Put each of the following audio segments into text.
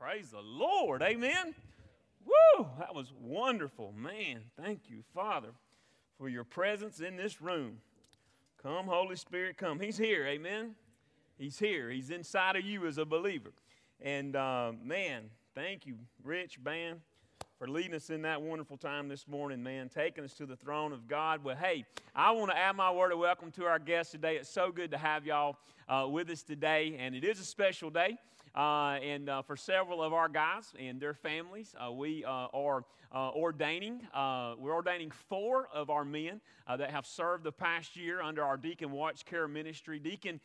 Praise the Lord. Amen. Woo! That was wonderful. Man, thank you, Father, for your presence in this room. Come, Holy Spirit, come. He's here. Amen. He's here. He's inside of you as a believer. And uh, man, thank you, Rich Band, for leading us in that wonderful time this morning, man, taking us to the throne of God. Well, hey, I want to add my word of welcome to our guests today. It's so good to have y'all uh, with us today, and it is a special day. Uh, and uh, for several of our guys and their families, uh, we uh, are uh, ordaining. Uh, we're ordaining four of our men that have served the past year under our Deacon Watch Care Ministry. Deacon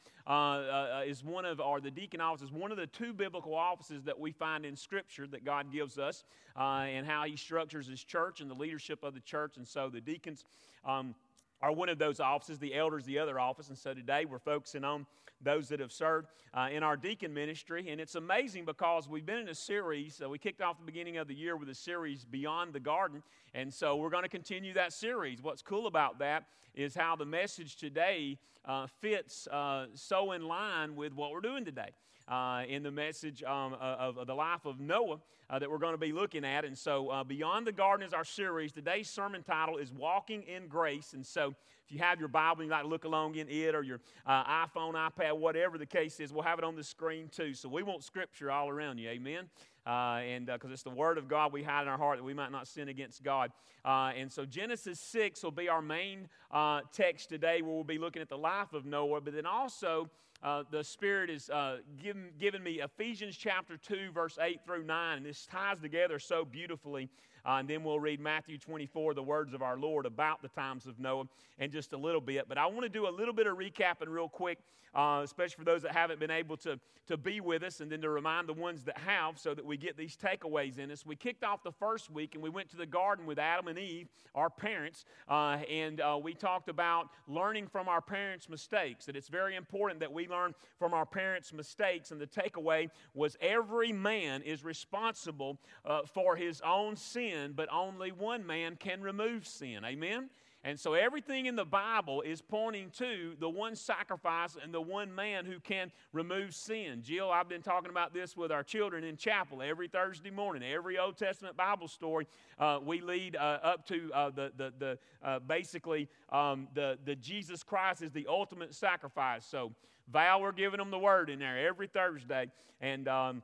is one of, or the deacon office is one of the two biblical offices that we find in Scripture that God gives us, and how He structures His church and the leadership of the church. And so the deacons. Um, are one of those offices, the elders, the other office. And so today we're focusing on those that have served uh, in our deacon ministry. And it's amazing because we've been in a series. Uh, we kicked off the beginning of the year with a series, Beyond the Garden. And so we're going to continue that series. What's cool about that is how the message today uh, fits uh, so in line with what we're doing today. Uh, in the message um, of, of, the life of Noah uh, that we're going to be looking at. And so, uh, Beyond the Garden is our series. Today's sermon title is Walking in Grace. And so, if you have your Bible, you like to look along in it or your uh, iPhone, iPad, whatever the case is, we'll have it on the screen too. So we want Scripture all around you. Amen. Uh, and because uh, it's the Word of God we hide in our heart that we might not sin against God. Uh, and so Genesis 6 will be our main uh, text today where we'll be looking at the life of Noah, but then also uh, the Spirit is uh, given, given me Ephesians chapter 2, verse 8 through 9, and this ties together so beautifully uh, and then we'll read Matthew 24, the words of our Lord about the times of Noah, in just a little bit. But I want to do a little bit of recapping real quick, uh, especially for those that haven't been able to, to be with us, and then to remind the ones that have so that we get these takeaways in us. We kicked off the first week and we went to the garden with Adam and Eve, our parents, uh, and uh, we talked about learning from our parents' mistakes, that it's very important that we learn from our parents' mistakes. And the takeaway was every man is responsible uh, for his own sin sin, but only one man can remove sin. Amen? And so everything in the Bible is pointing to the one sacrifice and the one man who can remove sin. Jill, I've been talking about this with our children in chapel every Thursday morning. Every Old Testament Bible story uh, we lead uh, up to uh, the, the, the uh, basically um, the, the Jesus Christ is the ultimate sacrifice. So Val, we're giving them the word in there every Thursday. And um,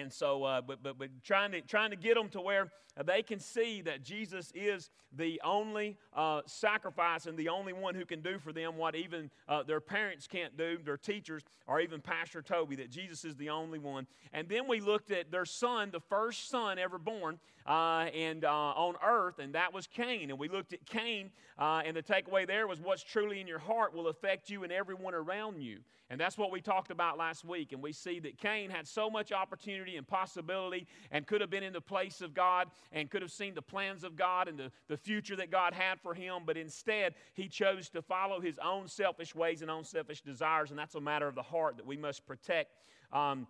and so, uh, but, but, but trying, to, trying to get them to where they can see that Jesus is the only uh, sacrifice and the only one who can do for them what even uh, their parents can't do, their teachers, or even Pastor Toby, that Jesus is the only one. And then we looked at their son, the first son ever born uh, and, uh, on earth, and that was Cain. And we looked at Cain, uh, and the takeaway there was what's truly in your heart will affect you and everyone around you. And that's what we talked about last week. And we see that Cain had so much opportunity and possibility and could have been in the place of God and could have seen the plans of God and the, the future that God had for him, but instead he chose to follow his own selfish ways and own selfish desires, and that's a matter of the heart that we must protect. Um,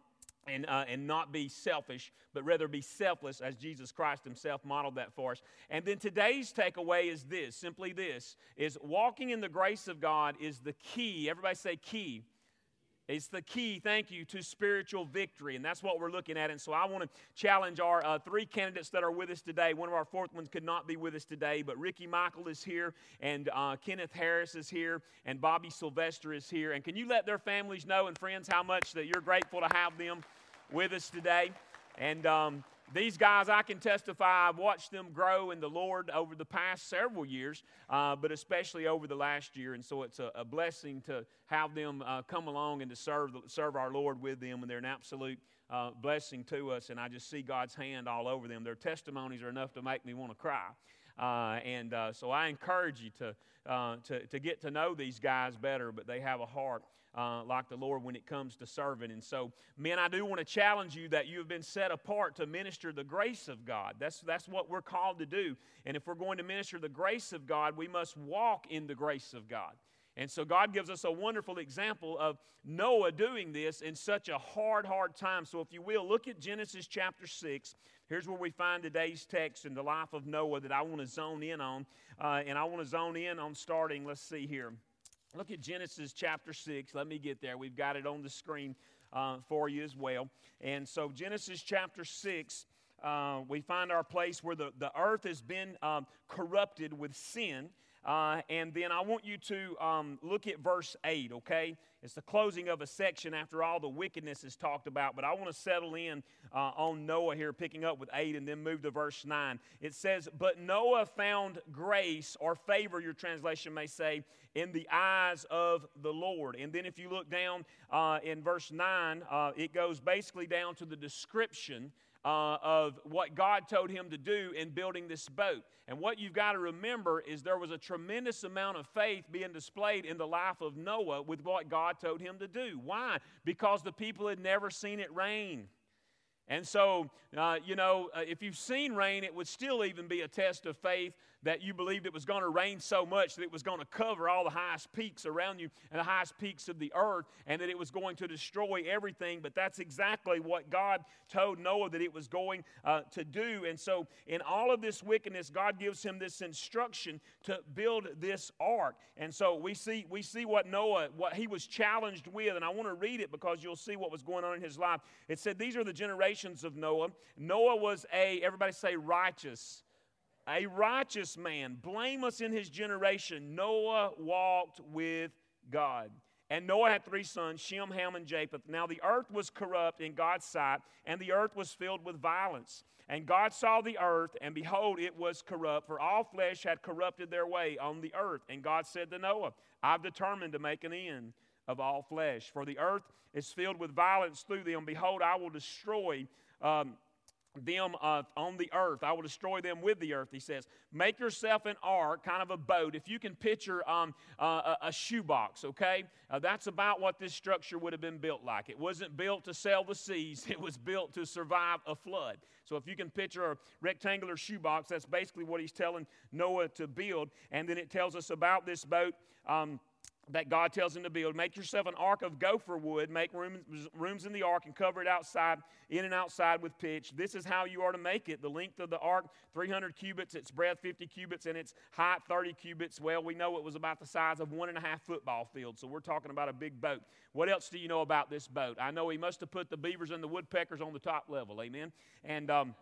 and, uh, and not be selfish, but rather be selfless as Jesus Christ himself modeled that for us. And then today's takeaway is this simply this is walking in the grace of God is the key. Everybody say key it's the key, thank you, to spiritual victory. And that's what we're looking at. And so I want to challenge our uh, three candidates that are with us today. One of our fourth ones could not be with us today, but Ricky Michael is here, and uh, Kenneth Harris is here, and Bobby Sylvester is here. And can you let their families know and friends how much that you're grateful to have them with us today? And um, these guys, I can testify, I've watched them grow in the Lord over the past several years, uh, but especially over the last year. And so it's a, a blessing to have them uh, come along and to serve, serve our Lord with them. And they're an absolute uh, blessing to us. And I just see God's hand all over them. Their testimonies are enough to make me want to cry. Uh, and uh, so I encourage you to, uh, to, to get to know these guys better, but they have a heart uh, like the Lord when it comes to serving. And so, men, I do want to challenge you that you have been set apart to minister the grace of God. That's, that's what we're called to do. And if we're going to minister the grace of God, we must walk in the grace of God. And so God gives us a wonderful example of Noah doing this in such a hard, hard time. So if you will, look at Genesis chapter 6. Here's where we find today's text in the life of Noah that I want to zone in on. Uh, and I want to zone in on starting, let's see here. Look at Genesis chapter 6. Let me get there. We've got it on the screen uh, for you as well. And so, Genesis chapter 6, uh, we find our place where the, the earth has been um, corrupted with sin. Uh, and then I want you to um, look at verse 8, okay? It's the closing of a section after all the wickedness is talked about, but I want to settle in uh, on Noah here, picking up with 8 and then move to verse 9. It says, But Noah found grace or favor, your translation may say, in the eyes of the Lord. And then if you look down uh, in verse 9, uh, it goes basically down to the description uh, of what God told him to do in building this boat. And what you've got to remember is there was a tremendous amount of faith being displayed in the life of Noah with what God told him to do. Why? Because the people had never seen it rain. And so, uh, you know, uh, if you've seen rain, it would still even be a test of faith that you believed it was going to rain so much that it was going to cover all the highest peaks around you and the highest peaks of the earth and that it was going to destroy everything. But that's exactly what God told Noah that it was going uh, to do. And so, in all of this wickedness, God gives him this instruction to build this ark. And so we see we see what Noah what he was challenged with, and I want to read it because you'll see what was going on in his life. It said, "These are the generations of Noah. Noah was a everybody say righteous." A righteous man, blameless in his generation, Noah walked with God. And Noah had three sons, Shem, Ham, and Japheth. Now the earth was corrupt in God's sight, and the earth was filled with violence. And God saw the earth, and behold, it was corrupt, for all flesh had corrupted their way on the earth. And God said to Noah, I've determined to make an end of all flesh, for the earth is filled with violence through them. Behold, I will destroy um, them uh, on the earth. I will destroy them with the earth, he says. Make yourself an ark, kind of a boat. If you can picture um, uh, a, shoebox, okay? Uh, that's about what this structure would have been built like. It wasn't built to sail the seas, it was built to survive a flood. So if you can picture a rectangular shoebox, that's basically what he's telling Noah to build. And then it tells us about this boat. Um, that God tells him to build. Make yourself an ark of gopher wood. Make rooms, rooms in the ark and cover it outside, in and outside with pitch. This is how you are to make it. The length of the ark, 300 cubits, its breadth, 50 cubits, and its height, 30 cubits. Well, we know it was about the size of one and a half football field, so we're talking about a big boat. What else do you know about this boat? I know he must have put the beavers and the woodpeckers on the top level, amen? And, um,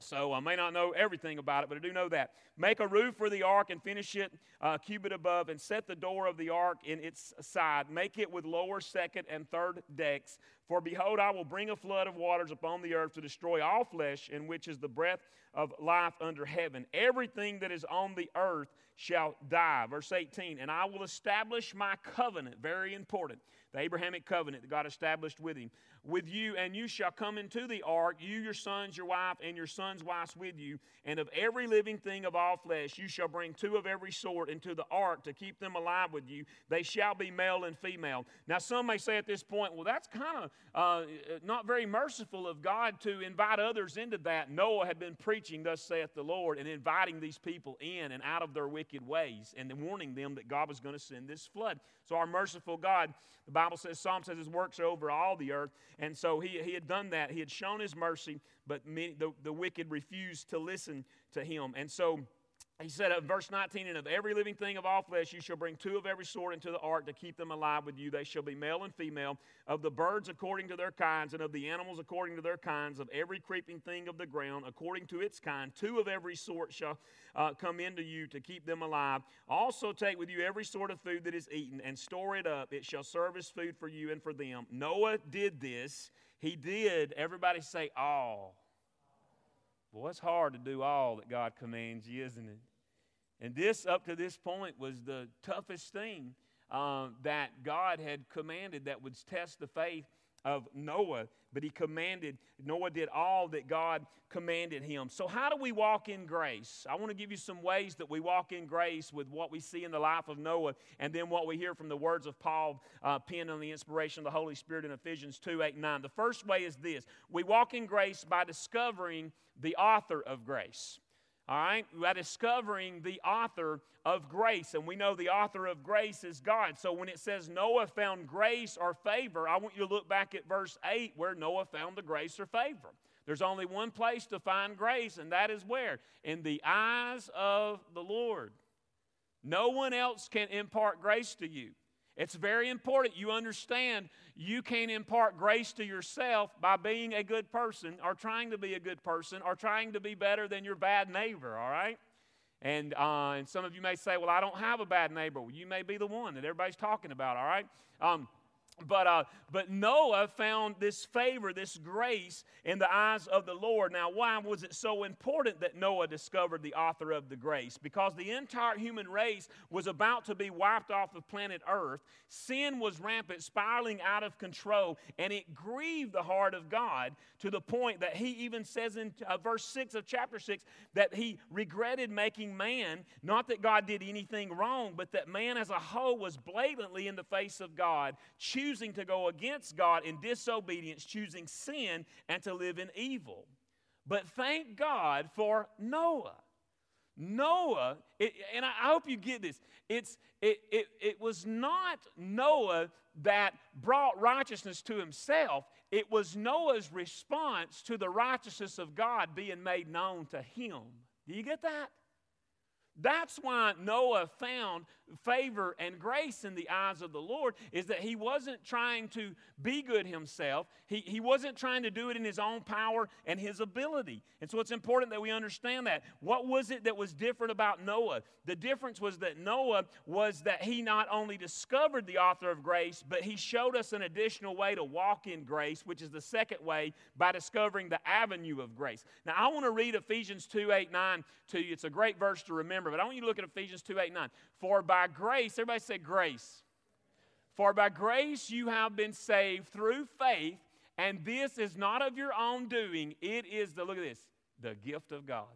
so I may not know everything about it, but I do know that. Make a roof for the ark and finish it uh, cubit above, and set the door of the ark in its side. Make it with lower, second, and third decks. For behold, I will bring a flood of waters upon the earth to destroy all flesh, in which is the breath of life under heaven. Everything that is on the earth shall die. Verse 18, and I will establish my covenant, very important, the Abrahamic covenant that God established with him with you, and you shall come into the ark, you, your sons, your wife, and your sons' wives with you. And of every living thing of all flesh, you shall bring two of every sort into the ark to keep them alive with you. They shall be male and female. Now, some may say at this point, well, that's kind of uh, not very merciful of God to invite others into that. Noah had been preaching, Thus saith the Lord, and inviting these people in and out of their wicked ways, and warning them that God was going to send this flood. So, our merciful God, the Bible says, Psalm says his works are over all the earth. And so he, he had done that. He had shown his mercy, but many, the, the wicked refused to listen to him. And so he said, uh, verse 19, and of every living thing of all flesh you shall bring two of every sort into the ark to keep them alive with you. They shall be male and female, of the birds according to their kinds, and of the animals according to their kinds, of every creeping thing of the ground according to its kind. Two of every sort shall uh, come into you to keep them alive. Also take with you every sort of food that is eaten, and store it up. It shall serve as food for you and for them. Noah did this. He did, everybody say, all. Boy, it's hard to do all that God commands you, isn't it? And this, up to this point, was the toughest thing uh, that God had commanded that would test the faith of Noah. But he commanded, Noah did all that God commanded him. So, how do we walk in grace? I want to give you some ways that we walk in grace with what we see in the life of Noah and then what we hear from the words of Paul uh, penned on the inspiration of the Holy Spirit in Ephesians 2 8 9. The first way is this we walk in grace by discovering the author of grace. All right, by discovering the author of grace. And we know the author of grace is God. So when it says Noah found grace or favor, I want you to look back at verse 8 where Noah found the grace or favor. There's only one place to find grace, and that is where? In the eyes of the Lord. No one else can impart grace to you. It's very important you understand you can't impart grace to yourself by being a good person or trying to be a good person or trying to be better than your bad neighbor, all right? And, uh, and some of you may say, well, I don't have a bad neighbor. Well, you may be the one that everybody's talking about, all right? Um, but, uh, but Noah found this favor, this grace in the eyes of the Lord. Now, why was it so important that Noah discovered the author of the grace? Because the entire human race was about to be wiped off of planet Earth. Sin was rampant, spiraling out of control, and it grieved the heart of God to the point that he even says in uh, verse 6 of chapter 6 that he regretted making man. Not that God did anything wrong, but that man as a whole was blatantly in the face of God, choosing choosing to go against God in disobedience, choosing sin, and to live in evil. But thank God for Noah. Noah, it, and I hope you get this, it's, it, it, it was not Noah that brought righteousness to himself, it was Noah's response to the righteousness of God being made known to him. Do you get that? That's why Noah found favor and grace in the eyes of the Lord, is that he wasn't trying to be good himself. He, he wasn't trying to do it in his own power and his ability. And so it's important that we understand that. What was it that was different about Noah? The difference was that Noah was that he not only discovered the author of grace, but he showed us an additional way to walk in grace, which is the second way by discovering the avenue of grace. Now, I want to read Ephesians 2 8 9 to you. It's a great verse to remember but I want you to look at Ephesians 2 8 9. For by grace, everybody say grace. For by grace you have been saved through faith, and this is not of your own doing. It is the, look at this, the gift of God.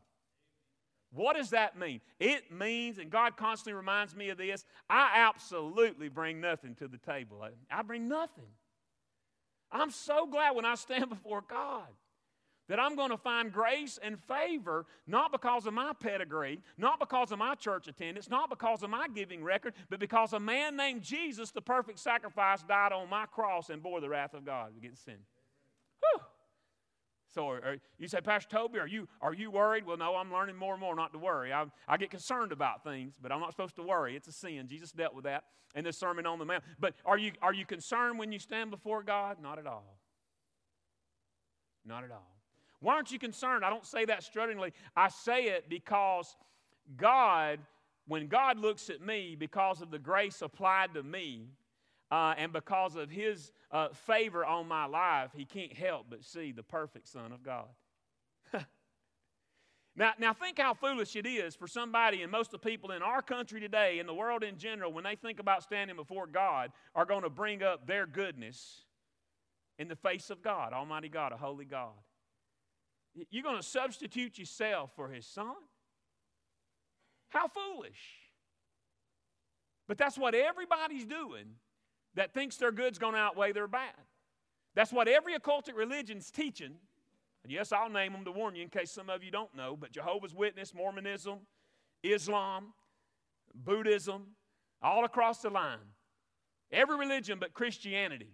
What does that mean? It means, and God constantly reminds me of this, I absolutely bring nothing to the table. I bring nothing. I'm so glad when I stand before God that I'm going to find grace and favor not because of my pedigree, not because of my church attendance, not because of my giving record, but because a man named Jesus, the perfect sacrifice, died on my cross and bore the wrath of God against sin. Whew. So are, you say, Pastor Toby, are you, are you worried? Well, no, I'm learning more and more not to worry. I, I get concerned about things, but I'm not supposed to worry. It's a sin. Jesus dealt with that in the Sermon on the Mount. But are you, are you concerned when you stand before God? Not at all. Not at all. Why aren't you concerned? I don't say that struttingly. I say it because God, when God looks at me, because of the grace applied to me, uh, and because of His uh, favor on my life, He can't help but see the perfect Son of God. now, now, think how foolish it is for somebody, and most of the people in our country today, in the world in general, when they think about standing before God, are going to bring up their goodness in the face of God, Almighty God, a holy God. You're going to substitute yourself for his son? How foolish. But that's what everybody's doing that thinks their good's going to outweigh their bad. That's what every occultic religion's teaching. And yes, I'll name them to warn you in case some of you don't know, but Jehovah's Witness, Mormonism, Islam, Buddhism, all across the line. Every religion but Christianity.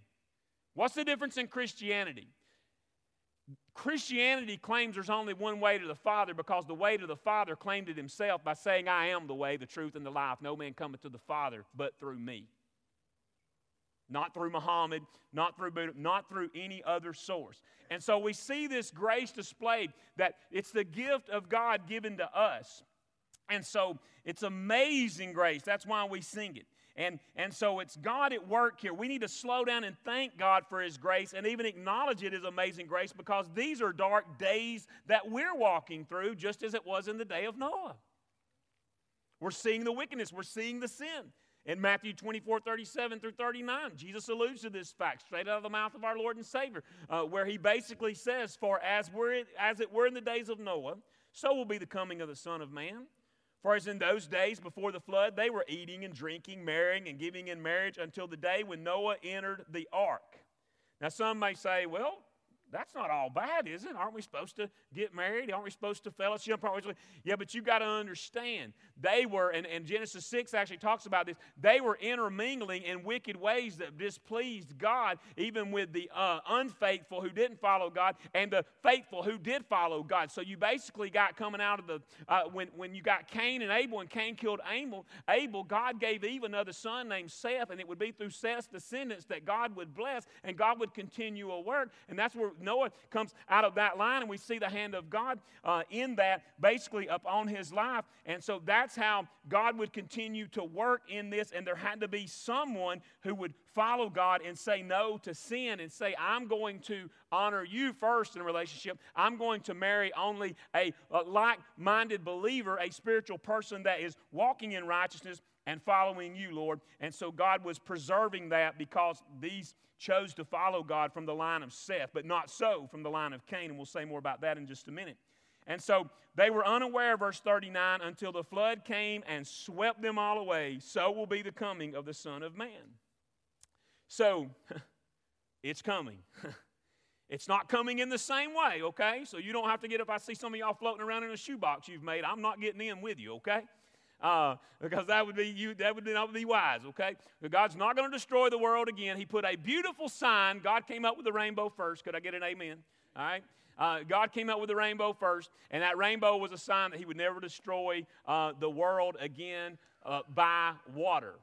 What's the difference in Christianity? Christianity claims there's only one way to the Father because the way to the Father claimed it himself by saying, I am the way, the truth, and the life. No man cometh to the Father but through me. Not through Muhammad, not through Buddha, not through any other source. And so we see this grace displayed that it's the gift of God given to us. And so it's amazing grace. That's why we sing it. And, and so it's God at work here. We need to slow down and thank God for His grace and even acknowledge it as amazing grace because these are dark days that we're walking through, just as it was in the day of Noah. We're seeing the wickedness, we're seeing the sin. In Matthew 24, 37 through 39, Jesus alludes to this fact straight out of the mouth of our Lord and Savior, uh, where he basically says, For as, we're, as it were in the days of Noah, so will be the coming of the Son of Man. For as in those days before the flood, they were eating and drinking, marrying and giving in marriage until the day when Noah entered the ark. Now, some may say, well, that's not all bad, is it? Aren't we supposed to get married? Aren't we supposed to fellowship? Aren't we yeah, but you got to understand, they were, and, and Genesis 6 actually talks about this, they were intermingling in wicked ways that displeased God, even with the uh, unfaithful who didn't follow God and the faithful who did follow God. So you basically got coming out of the, uh, when, when you got Cain and Abel, and Cain killed Abel, Abel, God gave Eve another son named Seth, and it would be through Seth's descendants that God would bless, and God would continue a work. And that's where Noah comes out of that line, and we see the hand of God uh, in that basically upon his life. And so that's how God would continue to work in this, and there had to be someone who would follow God and say no to sin and say, I'm going to honor you first in a relationship. I'm going to marry only a, a like minded believer, a spiritual person that is walking in righteousness and following you, Lord. And so God was preserving that because these chose to follow God from the line of Seth, but not so from the line of Cain. And we'll say more about that in just a minute. And so they were unaware, verse 39, until the flood came and swept them all away. So will be the coming of the Son of Man. So it's coming. it's not coming in the same way, okay? So you don't have to get, if I see some of y'all floating around in a shoebox you've made, I'm not getting in with you, okay? Uh, because that would be you. That would not be wise. Okay, God's not going to destroy the world again. He put a beautiful sign. God came up with the rainbow first. Could I get an amen? All right. Uh, God came up with the rainbow first, and that rainbow was a sign that He would never destroy uh, the world again uh, by water.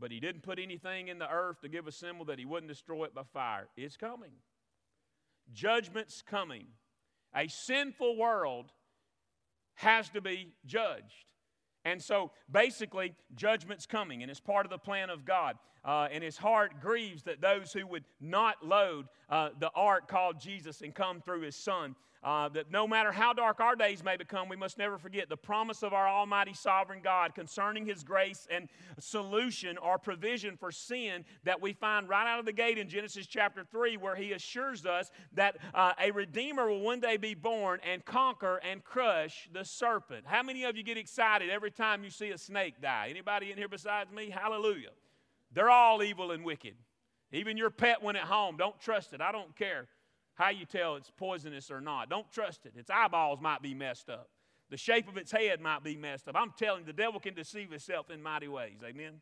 But He didn't put anything in the earth to give a symbol that He wouldn't destroy it by fire. It's coming. Judgment's coming. A sinful world has to be judged. And so basically, judgment's coming, and it's part of the plan of God. Uh, and his heart grieves that those who would not load uh, the ark called Jesus and come through his son uh, that no matter how dark our days may become, we must never forget the promise of our Almighty Sovereign God concerning His grace and solution or provision for sin that we find right out of the gate in Genesis chapter 3, where He assures us that uh, a Redeemer will one day be born and conquer and crush the serpent. How many of you get excited every time you see a snake die? Anybody in here besides me? Hallelujah. They're all evil and wicked. Even your pet when at home, don't trust it. I don't care how you tell it's poisonous or not. Don't trust it. Its eyeballs might be messed up. The shape of its head might be messed up. I'm telling you, the devil can deceive himself in mighty ways. Amen.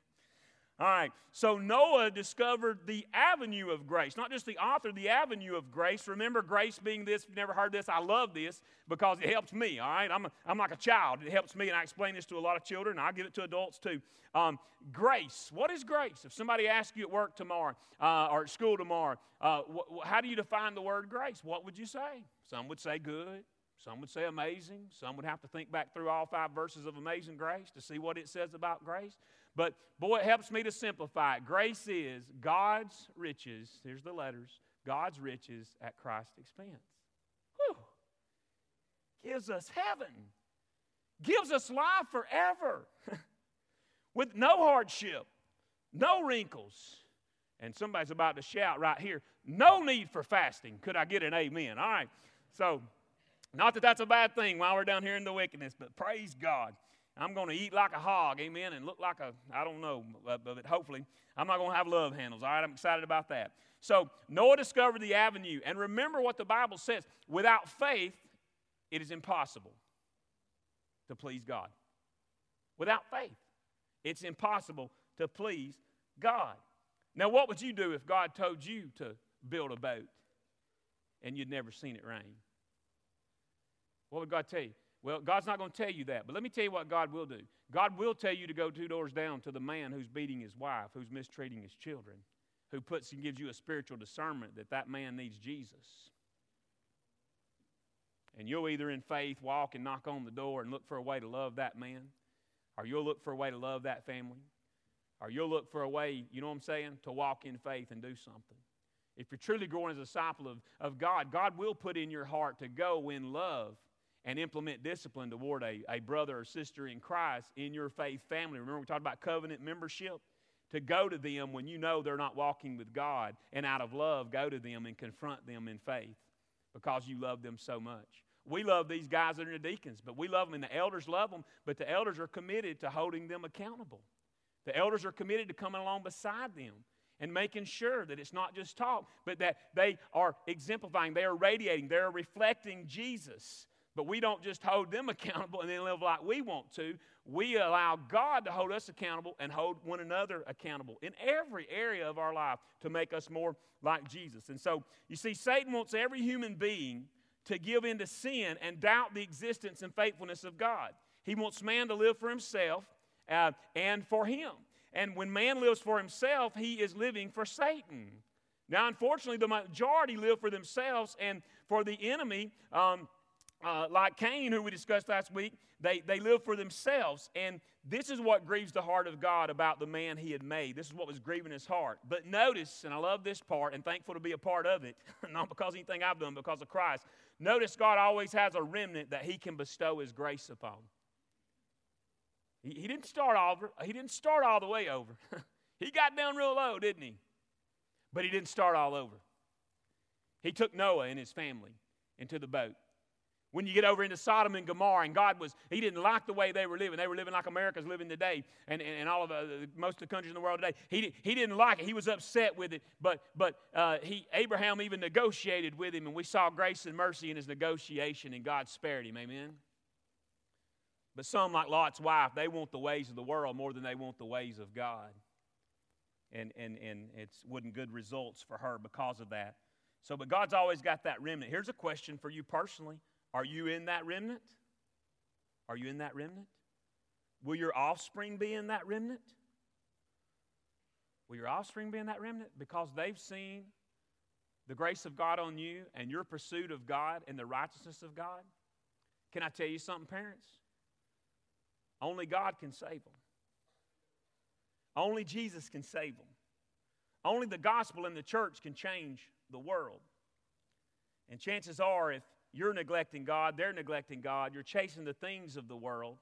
All right, so Noah discovered the avenue of grace, not just the author, the avenue of grace. Remember, grace being this, if you've never heard this, I love this because it helps me, all right? I'm, a, I'm like a child. It helps me, and I explain this to a lot of children, I give it to adults too. Um, grace, what is grace? If somebody asks you at work tomorrow uh, or at school tomorrow, uh, wh- how do you define the word grace? What would you say? Some would say good, some would say amazing. Some would have to think back through all five verses of Amazing Grace to see what it says about grace. But boy, it helps me to simplify it. Grace is God's riches, here's the letters God's riches at Christ's expense. Whew. Gives us heaven, gives us life forever with no hardship, no wrinkles. And somebody's about to shout right here, no need for fasting. Could I get an amen? All right. So, not that that's a bad thing while we're down here in the wickedness, but praise God. I'm going to eat like a hog, amen, and look like a, I don't know, but, hopefully I'm not going to have love handles, all right? I'm excited about that. So Noah discovered the avenue. And remember what the Bible says without faith, it is impossible to please God. Without faith, it's impossible to please God. Now, what would you do if God told you to build a boat and you'd never seen it rain? What would God tell you? Well, God's not going to tell you that, but let me tell you what God will do. God will tell you to go two doors down to the man who's beating his wife, who's mistreating his children, who puts and gives you a spiritual discernment that that man needs Jesus. And you'll either in faith walk and knock on the door and look for a way to love that man, or you'll look for a way to love that family, or you'll look for a way, you know what I'm saying, to walk in faith and do something. If you're truly growing as a disciple of, of God, God will put in your heart to go in love and implement discipline toward a, a brother or sister in Christ in your faith family. Remember, we talked about covenant membership? To go to them when you know they're not walking with God, and out of love, go to them and confront them in faith because you love them so much. We love these guys that are the deacons, but we love them, and the elders love them, but the elders are committed to holding them accountable. The elders are committed to coming along beside them and making sure that it's not just talk, but that they are exemplifying, they are radiating, they are reflecting Jesus. But we don't just hold them accountable and then live like we want to. We allow God to hold us accountable and hold one another accountable in every area of our life to make us more like Jesus. And so, you see, Satan wants every human being to give in to sin and doubt the existence and faithfulness of God. He wants man to live for himself uh, and for him. And when man lives for himself, he is living for Satan. Now, unfortunately, the majority live for themselves and for the enemy. Um, uh, like Cain, who we discussed last week, they, they live for themselves. And this is what grieves the heart of God about the man he had made. This is what was grieving his heart. But notice, and I love this part and thankful to be a part of it, not because anything I've done, because of Christ. Notice God always has a remnant that he can bestow his grace upon. He, he didn't start over, he didn't start all the way over. he got down real low, didn't he? But he didn't start all over. He took Noah and his family into the boat. When you get over into Sodom and Gomorrah, and God was, He didn't like the way they were living. They were living like America's living today, and, and, and all of the, most of the countries in the world today. He, he didn't like it. He was upset with it. But, but uh, he, Abraham even negotiated with him, and we saw grace and mercy in his negotiation, and God spared him. Amen? But some, like Lot's wife, they want the ways of the world more than they want the ways of God. And, and, and it wasn't good results for her because of that. So, but God's always got that remnant. Here's a question for you personally are you in that remnant? Are you in that remnant? Will your offspring be in that remnant? Will your offspring be in that remnant? Because they've seen the grace of God on you and your pursuit of God and the righteousness of God? Can I tell you something, parents? Only God can save them. Only Jesus can save them. Only the gospel and the church can change the world. And chances are, if you're neglecting God, they're neglecting God, you're chasing the things of the world,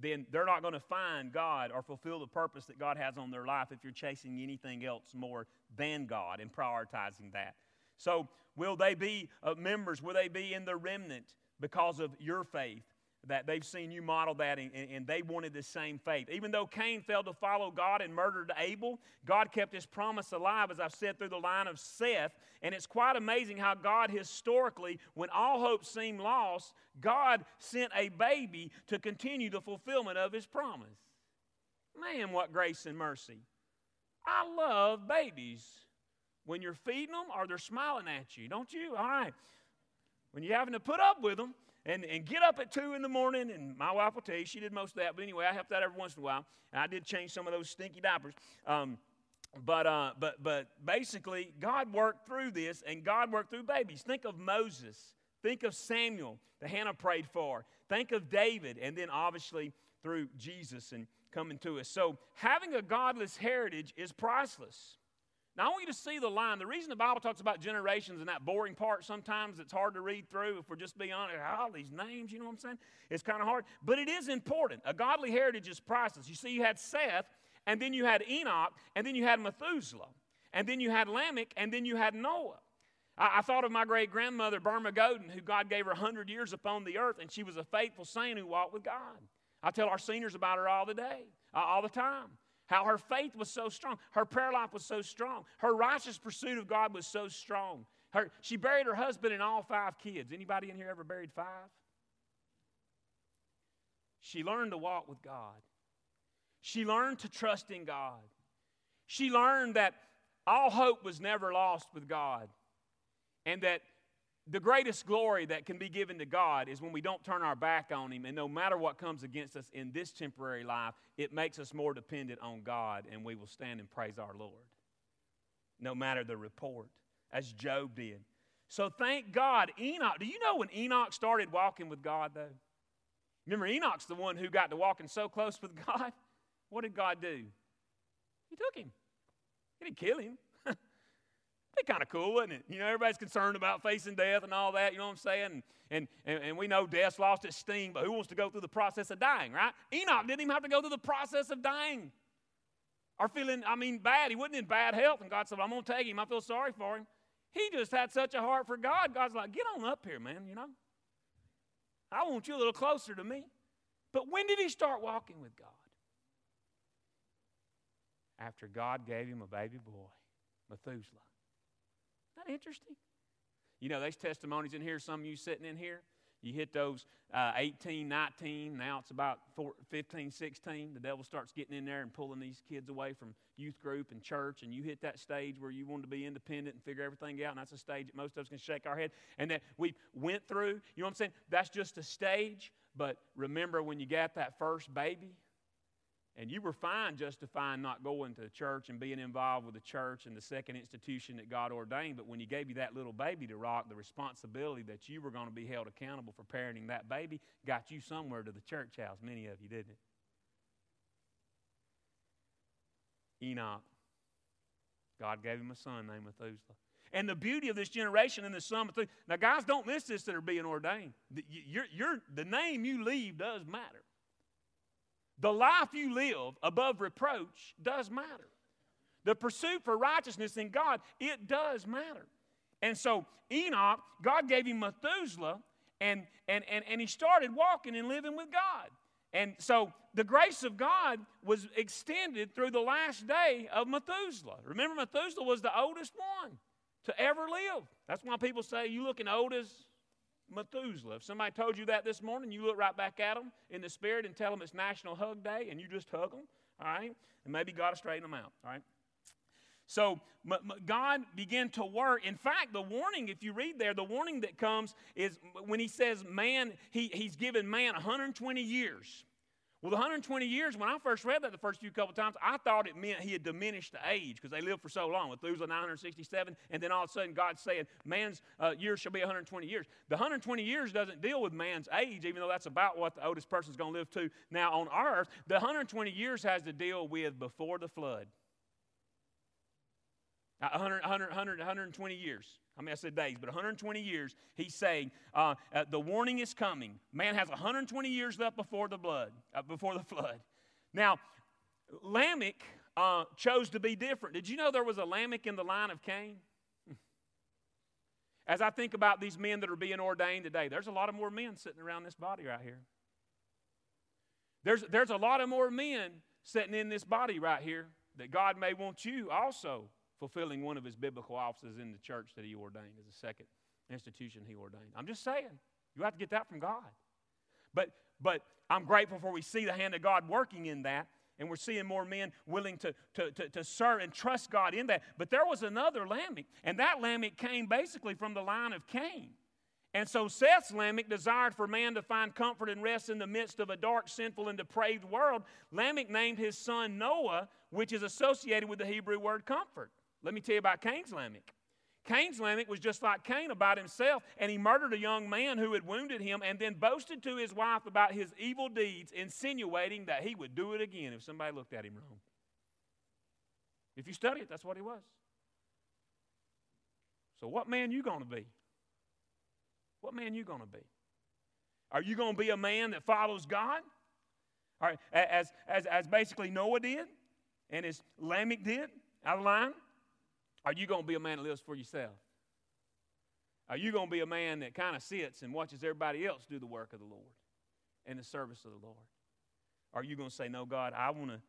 then they're not going to find God or fulfill the purpose that God has on their life if you're chasing anything else more than God and prioritizing that. So, will they be uh, members? Will they be in the remnant because of your faith? That they've seen you model that and, and, they wanted the same faith. Even though Cain failed to follow God and murdered Abel, God kept his promise alive, as I've said, through the line of Seth. And it's quite amazing how God historically, when all hope seemed lost, God sent a baby to continue the fulfillment of his promise. Man, what grace and mercy. I love babies. When you're feeding them or they're smiling at you, don't you? All right. When you're having to put up with them, and, and get up at 2 in the morning. And my wife will tell you, she did most of that. But anyway, I helped out every once in a while. And I did change some of those stinky diapers. Um, but, uh, but, but basically, God worked through this, and God worked through babies. Think of Moses. Think of Samuel that Hannah prayed for. Think of David, and then obviously through Jesus and coming to us. So, having a godless heritage is priceless. Now, I want you to see the line. The reason the Bible talks about generations and that boring part sometimes it's hard to read through, if we're just being honest, all these names, you know what I'm saying? It's kind of hard. But it is important. A godly heritage is priceless. You see, you had Seth, and then you had Enoch, and then you had Methuselah, and then you had Lamech, and then you had Noah. I, I thought of my great grandmother, Burma Godin, who God gave her 100 years upon the earth, and she was a faithful saint who walked with God. I tell our seniors about her all the day, uh, all the time. How her faith was so strong. Her prayer life was so strong. Her righteous pursuit of God was so strong. Her, she buried her husband and all five kids. Anybody in here ever buried five? She learned to walk with God. She learned to trust in God. She learned that all hope was never lost with God and that the greatest glory that can be given to God is when we don't turn our back on Him, and no matter what comes against us in this temporary life, it makes us more dependent on God, and we will stand and praise our Lord, no matter the report, as Job did. So thank God, Enoch. Do you know when Enoch started walking with God, though? Remember, Enoch's the one who got to walking so close with God. What did God do? He took him. He didn't kill him. Be kind of cool, wouldn't it? You know, everybody's concerned about facing death and all that, you know what I'm saying? And, and, and we know death's lost its sting, but who wants to go through the process of dying, right? Enoch didn't even have to go through the process of dying. Or feeling, I mean, bad. He wasn't in bad health, and God said, I'm going to take him. I feel sorry for him. He just had such a heart for God. God's like, get on up here, man, you know? I want you a little closer to me. But when did he start walking with God? After God gave him a baby boy. Methuselah. Isn't that interesting? You know, there's testimonies in here, some of you sitting in here. You hit those uh, 18, 19, now it's about 15, 16. The devil starts getting in there and pulling these kids away from youth group and church, and you hit that stage where you want to be independent and figure everything out, and that's a stage that most of us can shake our head. And that we went through, you know what I'm saying? That's just a stage, but remember when you got that first baby, and you were fine justifying not going to the church and being involved with the church and the second institution that God ordained. But when He gave you that little baby to rock, the responsibility that you were going to be held accountable for parenting that baby got you somewhere to the church house. Many of you, didn't it? Enoch. God gave him a son named Methuselah. And the beauty of this generation and the son, Methuselah. Now, guys, don't miss this that are being ordained. You're, you're, the name you leave does matter. The life you live above reproach does matter. The pursuit for righteousness in God, it does matter. And so Enoch, God gave him Methuselah, and, and, and, and he started walking and living with God. And so the grace of God was extended through the last day of Methuselah. Remember, Methuselah was the oldest one to ever live. That's why people say, You looking old as Methuselah. If somebody told you that this morning, you look right back at them in the spirit and tell them it's National Hug Day, and you just hug them, all right? And maybe God will straighten them out, all right? So God began to work. In fact, the warning, if you read there, the warning that comes is when he says man, he, he's given man 120 years. Well, the 120 years, when I first read that the first few couple times, I thought it meant he had diminished the age because they lived for so long. Methuselah 967, and then all of a sudden God's saying, man's uh, years shall be 120 years. The 120 years doesn't deal with man's age, even though that's about what the oldest person's going to live to now on earth. The 120 years has to deal with before the flood. 100, 100, 100, 120 years. I mean, I said days, but 120 years. He's saying uh, uh, the warning is coming. Man has 120 years left before the blood, uh, before the flood. Now, Lamech uh, chose to be different. Did you know there was a Lamech in the line of Cain? As I think about these men that are being ordained today, there's a lot of more men sitting around this body right here. There's, there's a lot of more men sitting in this body right here that God may want you also fulfilling one of his biblical offices in the church that he ordained as a second institution he ordained. I'm just saying, you have to get that from God. But, but I'm grateful for we see the hand of God working in that, and we're seeing more men willing to, to, to, to serve and trust God in that. But there was another Lamech, and that Lamech came basically from the line of Cain. And so Seth's Lamech desired for man to find comfort and rest in the midst of a dark, sinful, and depraved world. Lamech named his son Noah, which is associated with the Hebrew word comfort. Let me tell you about Cain's Lamech. Cain's Lamech was just like Cain about himself, and he murdered a young man who had wounded him and then boasted to his wife about his evil deeds, insinuating that he would do it again if somebody looked at him wrong. If you study it, that's what he was. So what man you going to be? What man you going to be? Are you going to be a man that follows God? All right, as, as, as basically Noah did and as Lamech did out of line? Are you going to be a man that lives for yourself? Are you going to be a man that kind of sits and watches everybody else do the work of the Lord and the service of the Lord? Are you going to say, No, God, I want to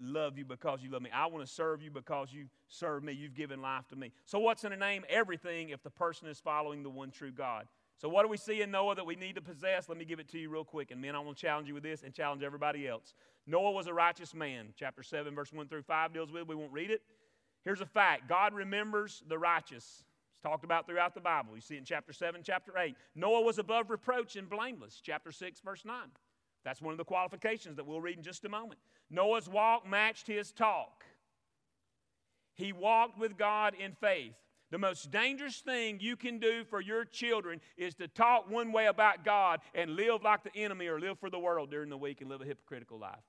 love you because you love me. I want to serve you because you serve me. You've given life to me. So, what's in a name? Everything if the person is following the one true God. So, what do we see in Noah that we need to possess? Let me give it to you real quick. And men, I want to challenge you with this and challenge everybody else. Noah was a righteous man. Chapter 7, verse 1 through 5 deals with. it. We won't read it. Here's a fact God remembers the righteous. It's talked about throughout the Bible. You see it in chapter 7, chapter 8. Noah was above reproach and blameless. Chapter 6, verse 9. That's one of the qualifications that we'll read in just a moment. Noah's walk matched his talk. He walked with God in faith. The most dangerous thing you can do for your children is to talk one way about God and live like the enemy or live for the world during the week and live a hypocritical life.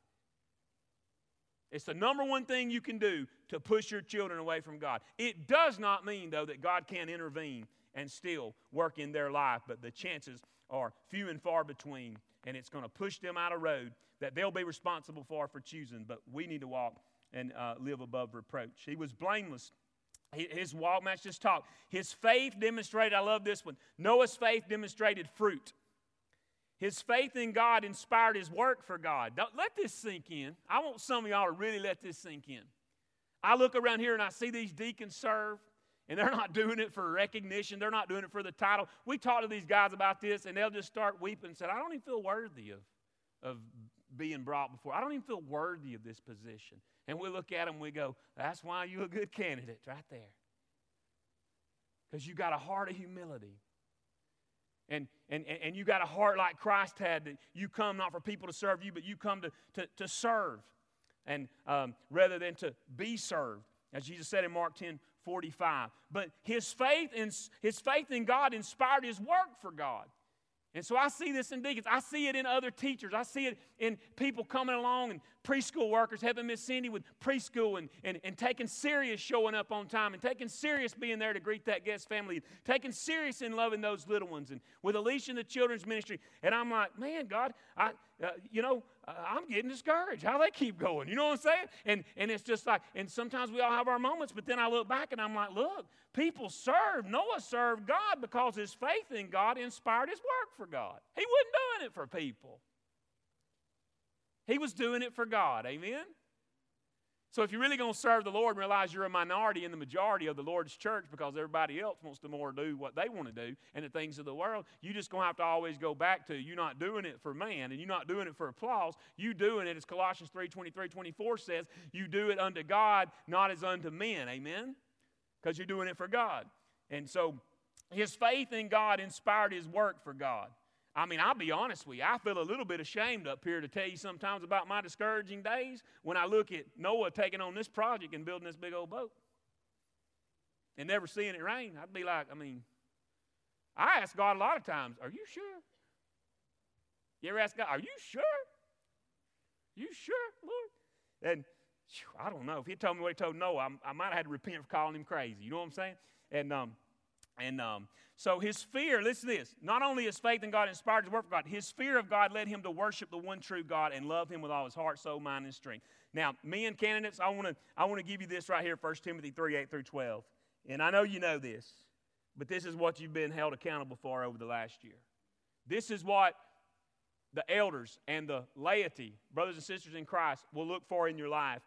It's the number one thing you can do to push your children away from God. It does not mean, though, that God can't intervene and still work in their life, but the chances are few and far between, and it's going to push them out of road that they'll be responsible for for choosing. But we need to walk and uh, live above reproach. He was blameless. His walk matched his talk. His faith demonstrated, I love this one. Noah's faith demonstrated fruit. His faith in God inspired his work for God. Don't let this sink in. I want some of y'all to really let this sink in. I look around here and I see these deacons serve, and they're not doing it for recognition. They're not doing it for the title. We talk to these guys about this, and they'll just start weeping and say, I don't even feel worthy of, of being brought before. I don't even feel worthy of this position. And we look at them and we go, That's why you're a good candidate right there. Because you got a heart of humility. And, and, and you got a heart like Christ had that you come not for people to serve you, but you come to, to, to serve and um, rather than to be served, as Jesus said in Mark 10 45. But his faith in, his faith in God inspired his work for God. And so I see this in deacons. I see it in other teachers. I see it in people coming along and preschool workers helping Miss Cindy with preschool and, and, and taking serious showing up on time and taking serious being there to greet that guest family, taking serious in loving those little ones. And with Alicia in the children's ministry. And I'm like, man, God, I, uh, you know, uh, I'm getting discouraged. How they keep going? You know what I'm saying? And, and it's just like, and sometimes we all have our moments, but then I look back and I'm like, look, people served. Noah served God because his faith in God inspired his work for God. He wasn't doing it for people. He was doing it for God. Amen? So if you're really going to serve the Lord and realize you're a minority in the majority of the Lord's church because everybody else wants to more do what they want to do and the things of the world, you're just going to have to always go back to you're not doing it for man and you're not doing it for applause. You doing it, as Colossians 3 23, 24 says, you do it unto God, not as unto men. Amen? Because you're doing it for God. And so his faith in God inspired his work for God. I mean, I'll be honest with you. I feel a little bit ashamed up here to tell you sometimes about my discouraging days when I look at Noah taking on this project and building this big old boat and never seeing it rain. I'd be like, I mean, I ask God a lot of times, Are you sure? You ever ask God, Are you sure? You sure, Lord? And I don't know. If he told me what he told Noah, I, I might have had to repent for calling him crazy. You know what I'm saying? And um, and um, so his fear, listen to this, not only his faith in God inspired his work for God, his fear of God led him to worship the one true God and love him with all his heart, soul, mind, and strength. Now, me and candidates, I want to I want to give you this right here, 1 Timothy 3, 8 through 12. And I know you know this, but this is what you've been held accountable for over the last year. This is what the elders and the laity, brothers and sisters in Christ, will look for in your life.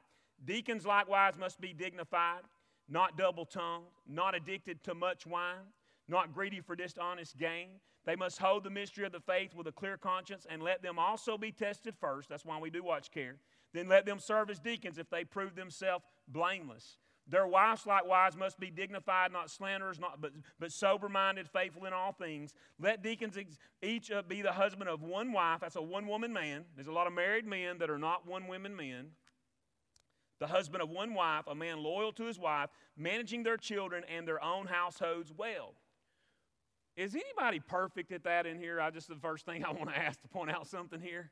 Deacons likewise must be dignified not double tongued, not addicted to much wine, not greedy for dishonest gain. They must hold the mystery of the faith with a clear conscience and let them also be tested first. That's why we do watch care. Then let them serve as deacons if they prove themselves blameless. Their wives likewise must be dignified, not slanderers, not, but, but sober minded, faithful in all things. Let deacons ex- each uh, be the husband of one wife. That's a one woman man. There's a lot of married men that are not one woman men the husband of one wife, a man loyal to his wife, managing their children and their own households well. Is anybody perfect at that in here? I just the first thing I want to ask to point out something here.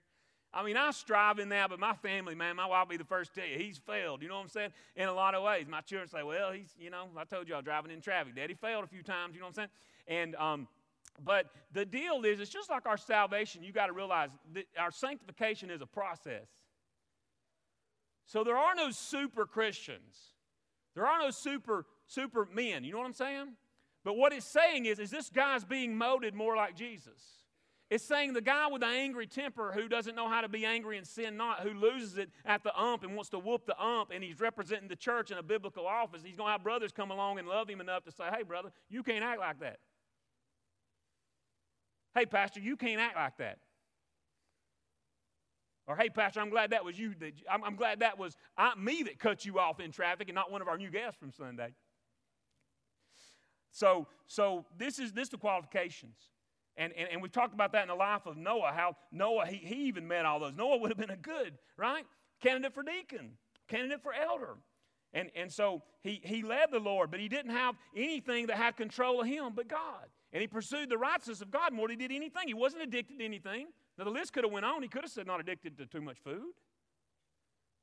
I mean, I strive in that, but my family, man, my wife will be the first to tell you, he's failed. You know what I'm saying? In a lot of ways. My children say, well, he's, you know, I told you I was driving in traffic. Daddy failed a few times, you know what I'm saying? And, um, but the deal is, it's just like our salvation. You got to realize that our sanctification is a process. So there are no super Christians. There are no super super men. You know what I'm saying? But what it's saying is, is this guy's being molded more like Jesus. It's saying the guy with the angry temper who doesn't know how to be angry and sin not, who loses it at the ump and wants to whoop the ump, and he's representing the church in a biblical office, he's going to have brothers come along and love him enough to say, hey, brother, you can't act like that. Hey, pastor, you can't act like that. Or, hey, Pastor, I'm glad that was you. That, I'm, I'm glad that was I, me that cut you off in traffic and not one of our new guests from Sunday. So, so this is this the qualifications. And, and, and we've talked about that in the life of Noah, how Noah, he, he even met all those. Noah would have been a good, right? Candidate for deacon, candidate for elder. And, and so he, he led the Lord, but he didn't have anything that had control of him but God. And he pursued the righteousness of God more than he did anything. He wasn't addicted to anything. Now the list could have went on. He could have said not addicted to too much food.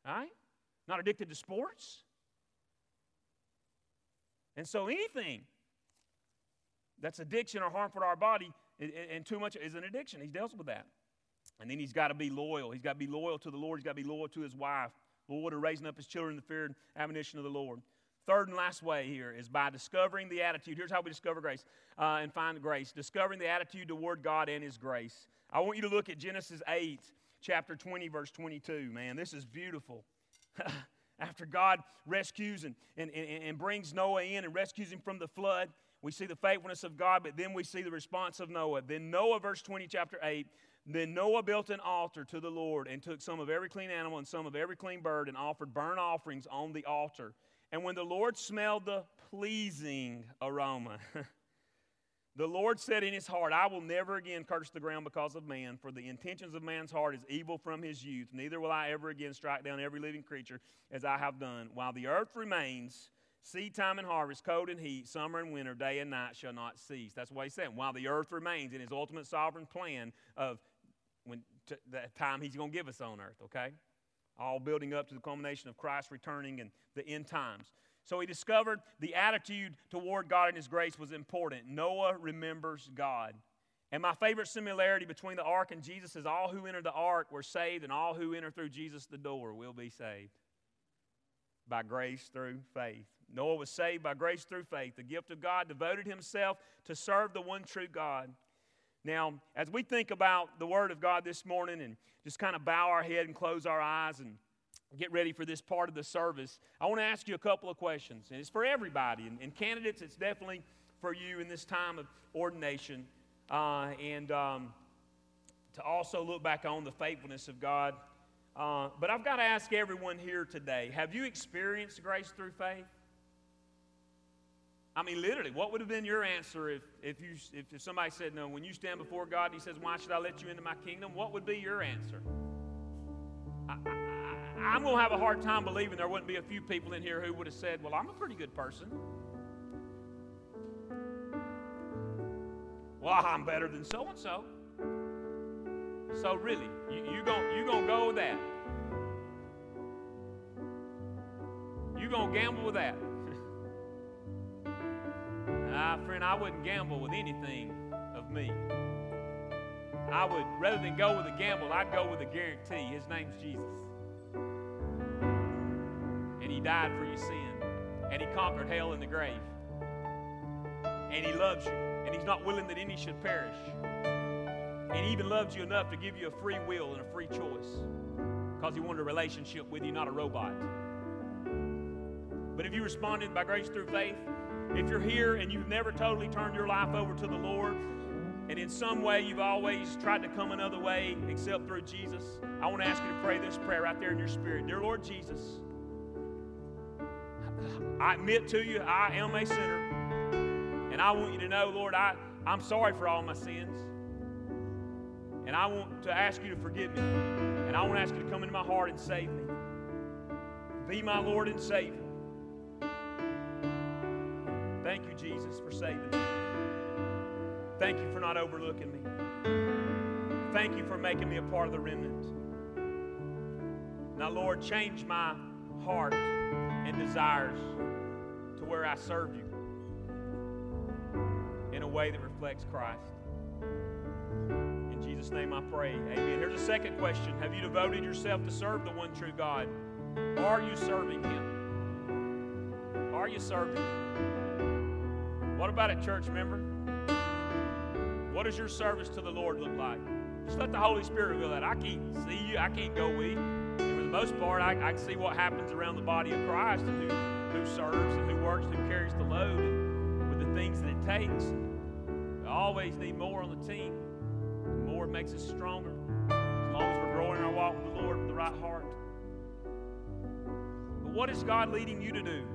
Right? Not addicted to sports. And so anything that's addiction or harmful to our body and too much is an addiction. He deals with that. And then he's got to be loyal. He's got to be loyal to the Lord. He's got to be loyal to his wife. Lord, to raising up his children in the fear and admonition of the Lord. Third and last way here is by discovering the attitude. Here's how we discover grace uh, and find grace discovering the attitude toward God and His grace. I want you to look at Genesis 8, chapter 20, verse 22. Man, this is beautiful. after God rescues and, and, and, and brings Noah in and rescues him from the flood, we see the faithfulness of God, but then we see the response of Noah. Then Noah, verse 20, chapter 8, then Noah built an altar to the Lord and took some of every clean animal and some of every clean bird and offered burnt offerings on the altar. And when the Lord smelled the pleasing aroma, the Lord said in his heart, I will never again curse the ground because of man, for the intentions of man's heart is evil from his youth. Neither will I ever again strike down every living creature as I have done. While the earth remains, Seed time and harvest, cold and heat, summer and winter, day and night shall not cease. That's what he's saying. While the earth remains in his ultimate sovereign plan of when the time he's going to give us on earth, okay? All building up to the culmination of Christ returning and the end times. So he discovered the attitude toward God and his grace was important. Noah remembers God. And my favorite similarity between the ark and Jesus is all who enter the ark were saved, and all who enter through Jesus the door will be saved by grace through faith. Noah was saved by grace through faith. The gift of God devoted himself to serve the one true God. Now, as we think about the Word of God this morning and just kind of bow our head and close our eyes and get ready for this part of the service, I want to ask you a couple of questions. And it's for everybody. And, and candidates, it's definitely for you in this time of ordination. Uh, and um, to also look back on the faithfulness of God. Uh, but I've got to ask everyone here today have you experienced grace through faith? I mean, literally, what would have been your answer if, if, you, if, if somebody said, No, when you stand before God, He says, Why should I let you into my kingdom? What would be your answer? I, I, I'm going to have a hard time believing there wouldn't be a few people in here who would have said, Well, I'm a pretty good person. Well, I'm better than so and so. So, really, you, you going you gonna go with that? You going to gamble with that? Ah, friend, I wouldn't gamble with anything of me. I would, rather than go with a gamble, I'd go with a guarantee. His name's Jesus. And He died for your sin. And He conquered hell and the grave. And He loves you. And He's not willing that any should perish. And He even loves you enough to give you a free will and a free choice. Because He wanted a relationship with you, not a robot. But if you responded by grace through faith, if you're here and you've never totally turned your life over to the Lord, and in some way you've always tried to come another way except through Jesus, I want to ask you to pray this prayer right there in your spirit. Dear Lord Jesus, I admit to you I am a sinner. And I want you to know, Lord, I, I'm sorry for all my sins. And I want to ask you to forgive me. And I want to ask you to come into my heart and save me. Be my Lord and Savior. You, Jesus, for saving me. Thank you for not overlooking me. Thank you for making me a part of the remnant. Now, Lord, change my heart and desires to where I serve you in a way that reflects Christ. In Jesus' name I pray. Amen. Here's a second question Have you devoted yourself to serve the one true God? Are you serving Him? Are you serving? What about it, church member? What does your service to the Lord look like? Just let the Holy Spirit reveal that. I can't see you. I can't go with you. And for the most part, I, I can see what happens around the body of Christ and who, who serves and who works, and who carries the load, and with the things that it takes. We always need more on the team. More makes us stronger. As long as we're growing in our walk with the Lord with the right heart. But what is God leading you to do?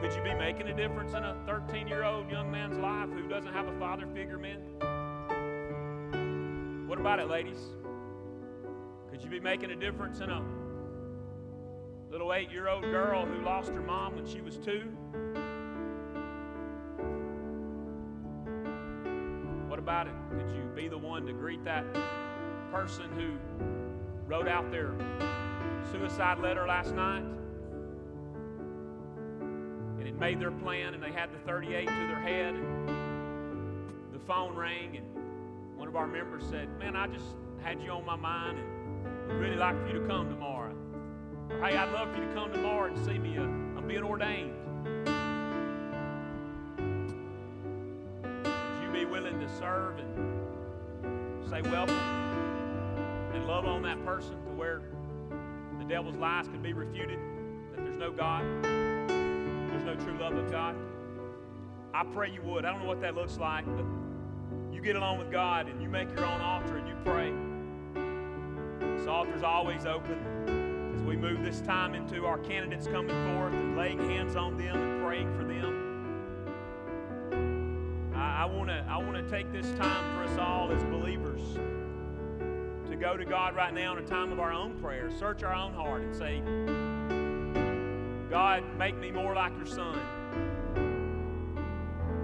Could you be making a difference in a 13 year old young man's life who doesn't have a father figure, men? What about it, ladies? Could you be making a difference in a little eight year old girl who lost her mom when she was two? What about it? Could you be the one to greet that person who wrote out their suicide letter last night? Made their plan and they had the 38 to their head and the phone rang and one of our members said, Man, I just had you on my mind and would really like for you to come tomorrow. Or, hey, I'd love for you to come tomorrow and see me. Uh, I'm being ordained. Would you be willing to serve and say welcome and love on that person to where the devil's lies can be refuted, that there's no God, there's no true love of God. I pray you would. I don't know what that looks like, but you get along with God and you make your own altar and you pray. This altar's always open as we move this time into our candidates coming forth and laying hands on them and praying for them. I want to I want to take this time for us all as believers to go to God right now in a time of our own prayer, search our own heart and say, God, make me more like your son.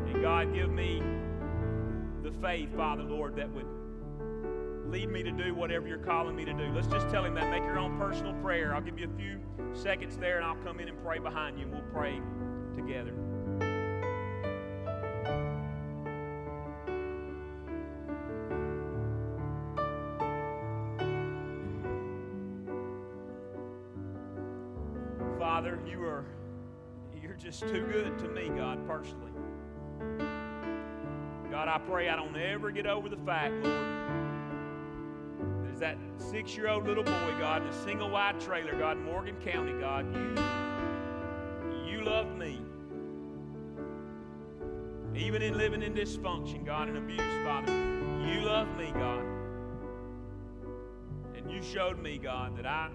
And God, give me the faith, Father, Lord, that would lead me to do whatever you're calling me to do. Let's just tell him that. Make your own personal prayer. I'll give you a few seconds there and I'll come in and pray behind you and we'll pray together. You are you're just too good to me, God, personally. God, I pray I don't ever get over the fact, Lord, there's that six-year-old little boy, God, in a single wide trailer, God, Morgan County, God, you you love me. Even in living in dysfunction, God, and abuse, Father, you love me, God. And you showed me, God, that I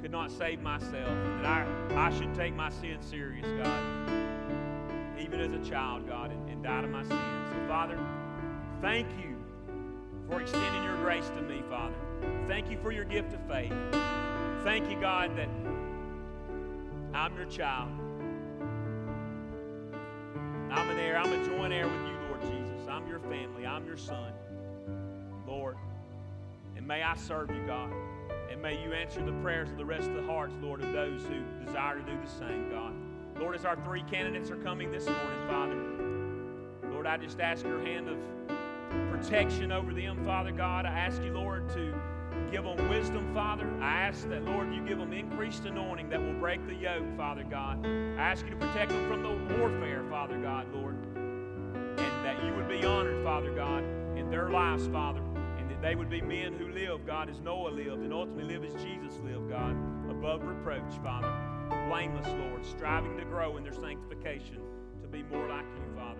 could not save myself, And that I, I should take my sin serious, God, even as a child, God, and, and die to my sins. So, Father, thank you for extending your grace to me, Father. Thank you for your gift of faith. Thank you, God, that I'm your child. I'm an heir. I'm a joint heir with you, Lord Jesus. I'm your family. I'm your son, Lord. And may I serve you, God. And may you answer the prayers of the rest of the hearts, Lord, of those who desire to do the same, God. Lord, as our three candidates are coming this morning, Father, Lord, I just ask your hand of protection over them, Father God. I ask you, Lord, to give them wisdom, Father. I ask that, Lord, you give them increased anointing that will break the yoke, Father God. I ask you to protect them from the warfare, Father God, Lord. And that you would be honored, Father God, in their lives, Father they would be men who live, God, as Noah lived, and ultimately live as Jesus lived, God, above reproach, Father. Blameless, Lord, striving to grow in their sanctification to be more like you, Father.